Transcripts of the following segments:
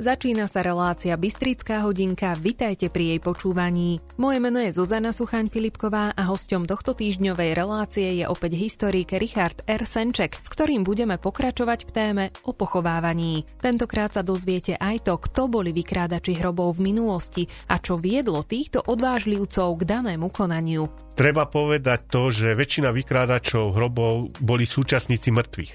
Začína sa relácia Bystrická hodinka, vitajte pri jej počúvaní. Moje meno je Zuzana Suchaň Filipková a hosťom tohto týždňovej relácie je opäť historik Richard R. Senček, s ktorým budeme pokračovať v téme o pochovávaní. Tentokrát sa dozviete aj to, kto boli vykrádači hrobov v minulosti a čo viedlo týchto odvážlivcov k danému konaniu. Treba povedať to, že väčšina vykrádačov hrobov boli súčasníci mŕtvych.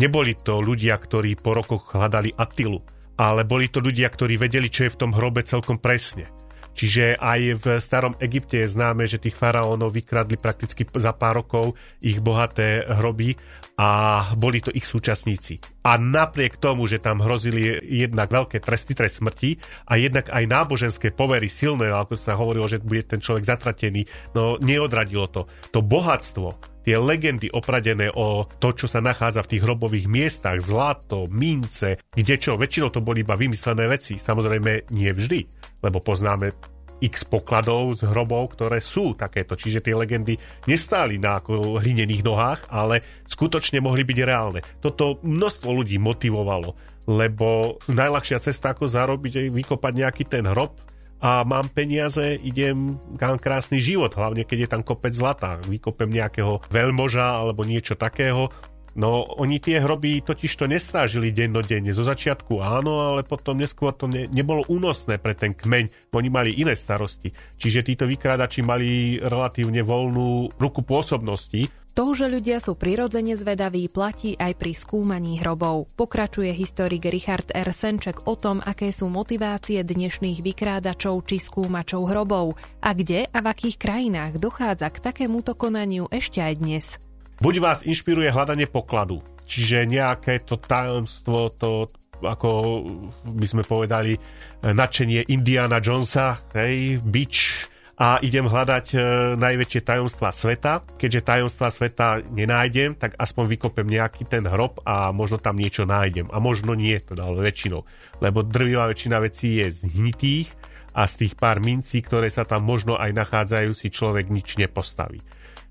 Neboli to ľudia, ktorí po rokoch hľadali Attilu ale boli to ľudia, ktorí vedeli, čo je v tom hrobe celkom presne. Čiže aj v starom Egypte je známe, že tých faraónov vykradli prakticky za pár rokov ich bohaté hroby a boli to ich súčasníci. A napriek tomu, že tam hrozili jednak veľké tresty, trest smrti a jednak aj náboženské povery silné, ako sa hovorilo, že bude ten človek zatratený, no neodradilo to. To bohatstvo, tie legendy opradené o to, čo sa nachádza v tých hrobových miestach, zlato, mince, kde čo, väčšinou to boli iba vymyslené veci. Samozrejme nie vždy, lebo poznáme x pokladov z hrobov, ktoré sú takéto. Čiže tie legendy nestáli na ako hlinených nohách, ale skutočne mohli byť reálne. Toto množstvo ľudí motivovalo, lebo najľahšia cesta, ako zarobiť, je vykopať nejaký ten hrob, a mám peniaze, idem, mám krásny život, hlavne keď je tam kopec zlata. Vykopem nejakého veľmoža alebo niečo takého. No, oni tie hroby totiž to nestrážili dennodenne. Zo začiatku áno, ale potom neskôr to ne, nebolo únosné pre ten kmeň. Oni mali iné starosti. Čiže títo vykrádači mali relatívne voľnú ruku pôsobnosti to, že ľudia sú prirodzene zvedaví, platí aj pri skúmaní hrobov. Pokračuje historik Richard R. Senček o tom, aké sú motivácie dnešných vykrádačov či skúmačov hrobov a kde a v akých krajinách dochádza k takémuto konaniu ešte aj dnes. Buď vás inšpiruje hľadanie pokladu, čiže nejaké to tajomstvo, to ako by sme povedali, nadšenie Indiana Jonesa, hej, bič, a idem hľadať e, najväčšie tajomstvá sveta. Keďže tajomstvá sveta nenájdem, tak aspoň vykopem nejaký ten hrob a možno tam niečo nájdem. A možno nie, teda ale väčšinou. Lebo drvivá väčšina vecí je zhnitých a z tých pár mincí, ktoré sa tam možno aj nachádzajú, si človek nič nepostaví.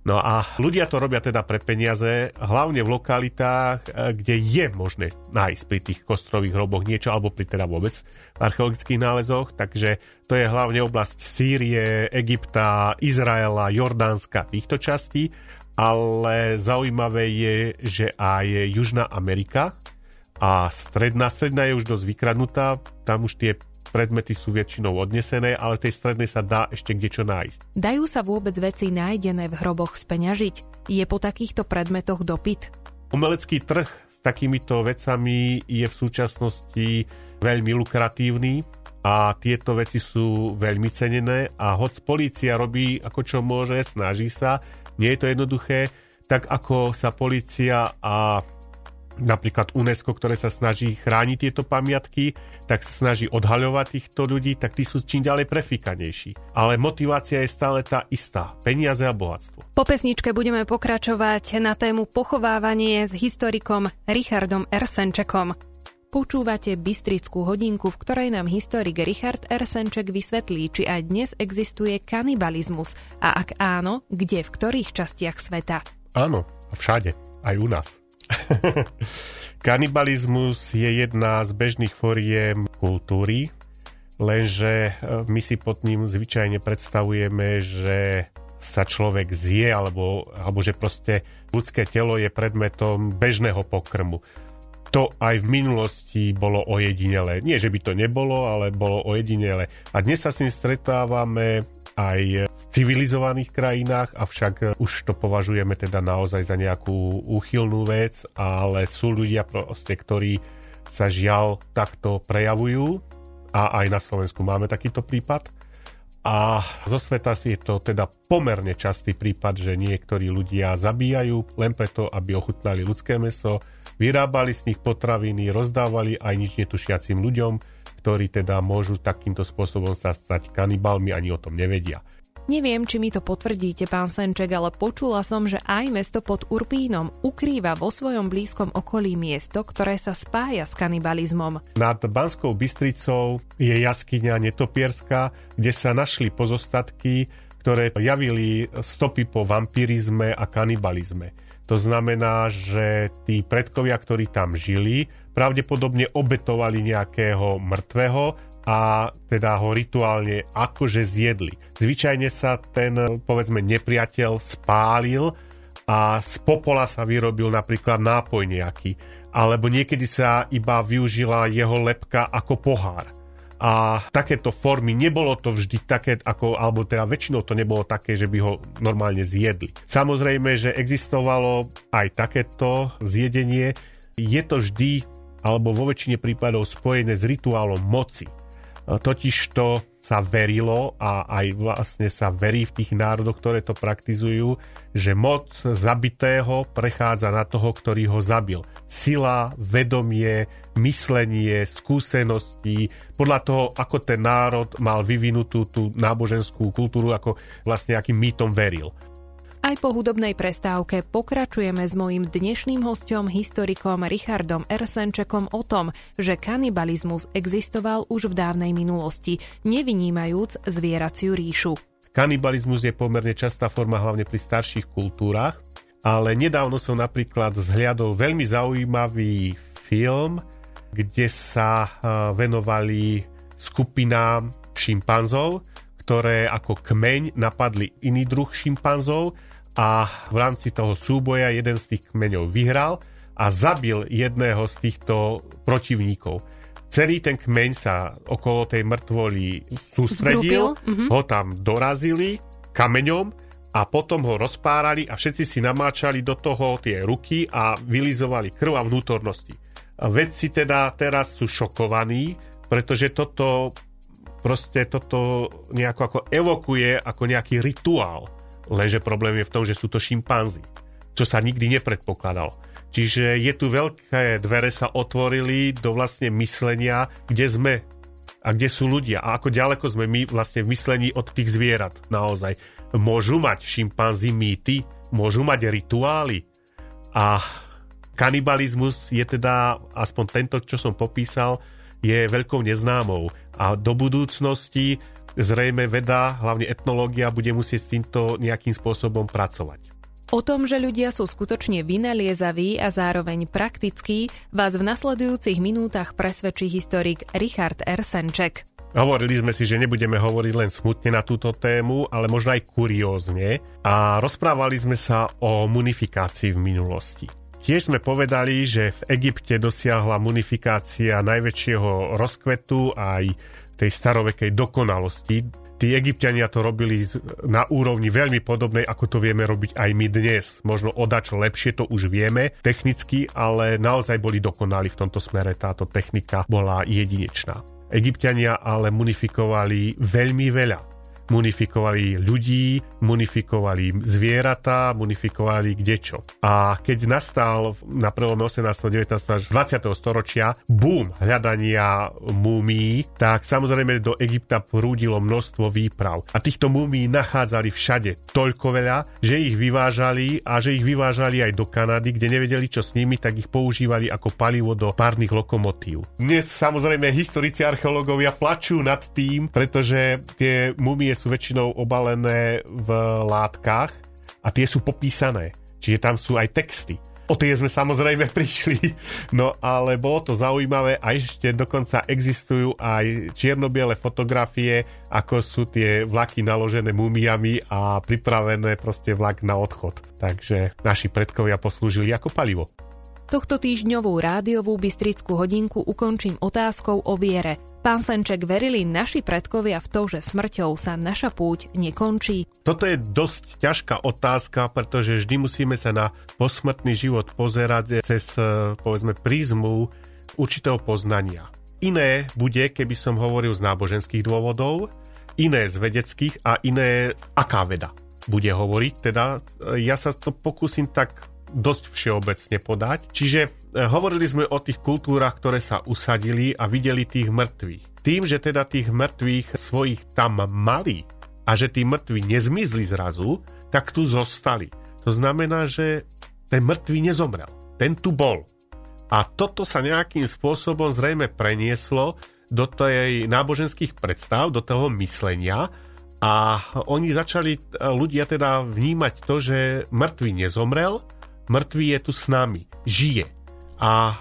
No a ľudia to robia teda pre peniaze, hlavne v lokalitách, e, kde je možné nájsť pri tých kostrových hroboch niečo, alebo pri teda vôbec archeologických nálezoch. Takže to je hlavne oblasť Sýrie, Egypta, Izraela, Jordánska, týchto častí. Ale zaujímavé je, že aj Južná Amerika a stredná, stredná je už dosť vykradnutá, tam už tie predmety sú väčšinou odnesené, ale tej strednej sa dá ešte kdečo nájsť. Dajú sa vôbec veci nájdené v hroboch speňažiť? Je po takýchto predmetoch dopyt? Umelecký trh s takýmito vecami je v súčasnosti veľmi lukratívny a tieto veci sú veľmi cenené a hoď polícia robí ako čo môže, snaží sa, nie je to jednoduché, tak ako sa polícia a napríklad UNESCO, ktoré sa snaží chrániť tieto pamiatky, tak sa snaží odhaľovať týchto ľudí, tak tí sú čím ďalej prefíkanejší. Ale motivácia je stále tá istá. Peniaze a bohatstvo. Po pesničke budeme pokračovať na tému pochovávanie s historikom Richardom Ersenčekom. Počúvate Bystrickú hodinku, v ktorej nám historik Richard Ersenček vysvetlí, či aj dnes existuje kanibalizmus a ak áno, kde, v ktorých častiach sveta. Áno, všade, aj u nás. Kanibalizmus je jedna z bežných foriem kultúry, lenže e, my si pod ním zvyčajne predstavujeme, že sa človek zje, alebo, alebo že proste ľudské telo je predmetom bežného pokrmu. To aj v minulosti bolo ojedinele. Nie, že by to nebolo, ale bolo ojedinele. A dnes sa s ním stretávame aj v civilizovaných krajinách, avšak už to považujeme teda naozaj za nejakú úchylnú vec, ale sú ľudia proste, ktorí sa žiaľ takto prejavujú a aj na Slovensku máme takýto prípad. A zo sveta si je to teda pomerne častý prípad, že niektorí ľudia zabíjajú len preto, aby ochutnali ľudské meso, vyrábali z nich potraviny, rozdávali aj nič netušiacim ľuďom, ktorí teda môžu takýmto spôsobom sa stať kanibalmi, ani o tom nevedia. Neviem, či mi to potvrdíte, pán Senček, ale počula som, že aj mesto pod Urpínom ukrýva vo svojom blízkom okolí miesto, ktoré sa spája s kanibalizmom. Nad Banskou Bystricou je jaskyňa Netopierska, kde sa našli pozostatky, ktoré javili stopy po vampirizme a kanibalizme. To znamená, že tí predkovia, ktorí tam žili, pravdepodobne obetovali nejakého mŕtvého a teda ho rituálne akože zjedli. Zvyčajne sa ten, povedzme, nepriateľ spálil a z popola sa vyrobil napríklad nápoj nejaký. Alebo niekedy sa iba využila jeho lepka ako pohár a takéto formy, nebolo to vždy také, ako, alebo teda väčšinou to nebolo také, že by ho normálne zjedli. Samozrejme, že existovalo aj takéto zjedenie, je to vždy, alebo vo väčšine prípadov spojené s rituálom moci. Totiž to sa verilo a aj vlastne sa verí v tých národoch, ktoré to praktizujú, že moc zabitého prechádza na toho, ktorý ho zabil. Sila, vedomie, myslenie, skúsenosti, podľa toho, ako ten národ mal vyvinutú tú náboženskú kultúru, ako vlastne akým mýtom veril. Aj po hudobnej prestávke pokračujeme s mojím dnešným hostom, historikom Richardom Ersenčekom o tom, že kanibalizmus existoval už v dávnej minulosti, nevynímajúc zvieraciu ríšu. Kanibalizmus je pomerne častá forma hlavne pri starších kultúrach, ale nedávno som napríklad zhliadol veľmi zaujímavý film, kde sa venovali skupinám šimpanzov, ktoré ako kmeň napadli iný druh šimpanzov a v rámci toho súboja jeden z tých kmeňov vyhral a zabil jedného z týchto protivníkov. Celý ten kmeň sa okolo tej mŕtvoli sústredil, mm-hmm. ho tam dorazili kameňom a potom ho rozpárali a všetci si namáčali do toho tie ruky a vylizovali krv a vnútornosti. Vedci teda teraz sú šokovaní, pretože toto proste toto nejako ako evokuje ako nejaký rituál. Lenže problém je v tom, že sú to šimpanzi, čo sa nikdy nepredpokladalo. Čiže je tu veľké dvere sa otvorili do vlastne myslenia, kde sme a kde sú ľudia a ako ďaleko sme my vlastne v myslení od tých zvierat naozaj. Môžu mať šimpanzi mýty, môžu mať rituály a kanibalizmus je teda, aspoň tento, čo som popísal, je veľkou neznámou a do budúcnosti zrejme veda, hlavne etnológia, bude musieť s týmto nejakým spôsobom pracovať. O tom, že ľudia sú skutočne vynaliezaví a zároveň praktickí, vás v nasledujúcich minútach presvedčí historik Richard Ersenček. Hovorili sme si, že nebudeme hovoriť len smutne na túto tému, ale možno aj kuriózne a rozprávali sme sa o munifikácii v minulosti. Tiež sme povedali, že v Egypte dosiahla munifikácia najväčšieho rozkvetu aj tej starovekej dokonalosti. Tí egyptiania to robili na úrovni veľmi podobnej, ako to vieme robiť aj my dnes. Možno odačo lepšie, to už vieme technicky, ale naozaj boli dokonali v tomto smere. Táto technika bola jedinečná. Egyptiania ale munifikovali veľmi veľa munifikovali ľudí, munifikovali zvieratá, munifikovali kdečo. A keď nastal na prelome 18., 19. až 20. storočia boom hľadania múmií, tak samozrejme do Egypta prúdilo množstvo výprav. A týchto múmií nachádzali všade toľko veľa, že ich vyvážali a že ich vyvážali aj do Kanady, kde nevedeli čo s nimi, tak ich používali ako palivo do párnych lokomotív. Dnes samozrejme historici archeológovia plačú nad tým, pretože tie mumie sú väčšinou obalené v látkach a tie sú popísané. Čiže tam sú aj texty. O tie sme samozrejme prišli, no ale bolo to zaujímavé a ešte dokonca existujú aj čiernobiele fotografie, ako sú tie vlaky naložené mumiami a pripravené proste vlak na odchod. Takže naši predkovia poslúžili ako palivo. Tohto týždňovú rádiovú Bystrickú hodinku ukončím otázkou o viere. Pán Senček, verili naši predkovia v to, že smrťou sa naša púť nekončí? Toto je dosť ťažká otázka, pretože vždy musíme sa na posmrtný život pozerať cez, eh, povedzme, prízmu určitého poznania. Iné bude, keby som hovoril z náboženských dôvodov, iné z vedeckých a iné aká veda bude hovoriť. Teda eh, ja sa to pokúsim tak dosť všeobecne podať. Čiže hovorili sme o tých kultúrach, ktoré sa usadili a videli tých mŕtvych. Tým, že teda tých mŕtvych svojich tam mali a že tí mŕtvi nezmizli zrazu, tak tu zostali. To znamená, že ten mŕtvý nezomrel. Ten tu bol. A toto sa nejakým spôsobom zrejme prenieslo do tej náboženských predstav, do toho myslenia a oni začali e, ľudia teda vnímať to, že mŕtvý nezomrel, mŕtvý je tu s nami, žije. A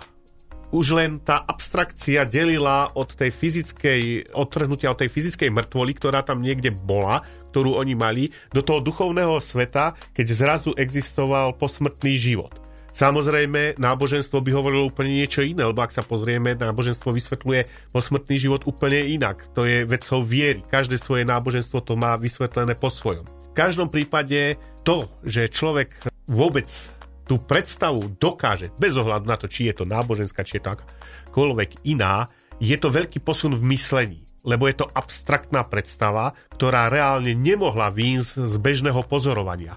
už len tá abstrakcia delila od tej fyzickej, odtrhnutia od tej fyzickej mŕtvoly, ktorá tam niekde bola, ktorú oni mali, do toho duchovného sveta, keď zrazu existoval posmrtný život. Samozrejme, náboženstvo by hovorilo úplne niečo iné, lebo ak sa pozrieme, náboženstvo vysvetľuje posmrtný život úplne inak. To je vecou viery. Každé svoje náboženstvo to má vysvetlené po svojom. V každom prípade to, že človek vôbec tú predstavu dokáže, bez ohľadu na to, či je to náboženská, či je to akákoľvek iná, je to veľký posun v myslení lebo je to abstraktná predstava, ktorá reálne nemohla výjsť z bežného pozorovania.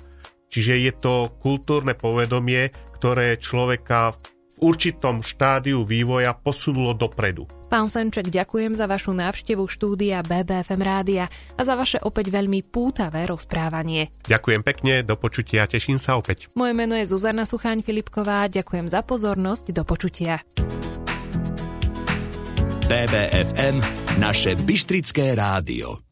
Čiže je to kultúrne povedomie, ktoré človeka určitom štádiu vývoja posunulo dopredu. Pán Senček, ďakujem za vašu návštevu štúdia BBFM rádia a za vaše opäť veľmi pútavé rozprávanie. Ďakujem pekne, do počutia, teším sa opäť. Moje meno je Zuzana Sucháň Filipková, ďakujem za pozornosť, do počutia. BBFM, naše Bystrické rádio.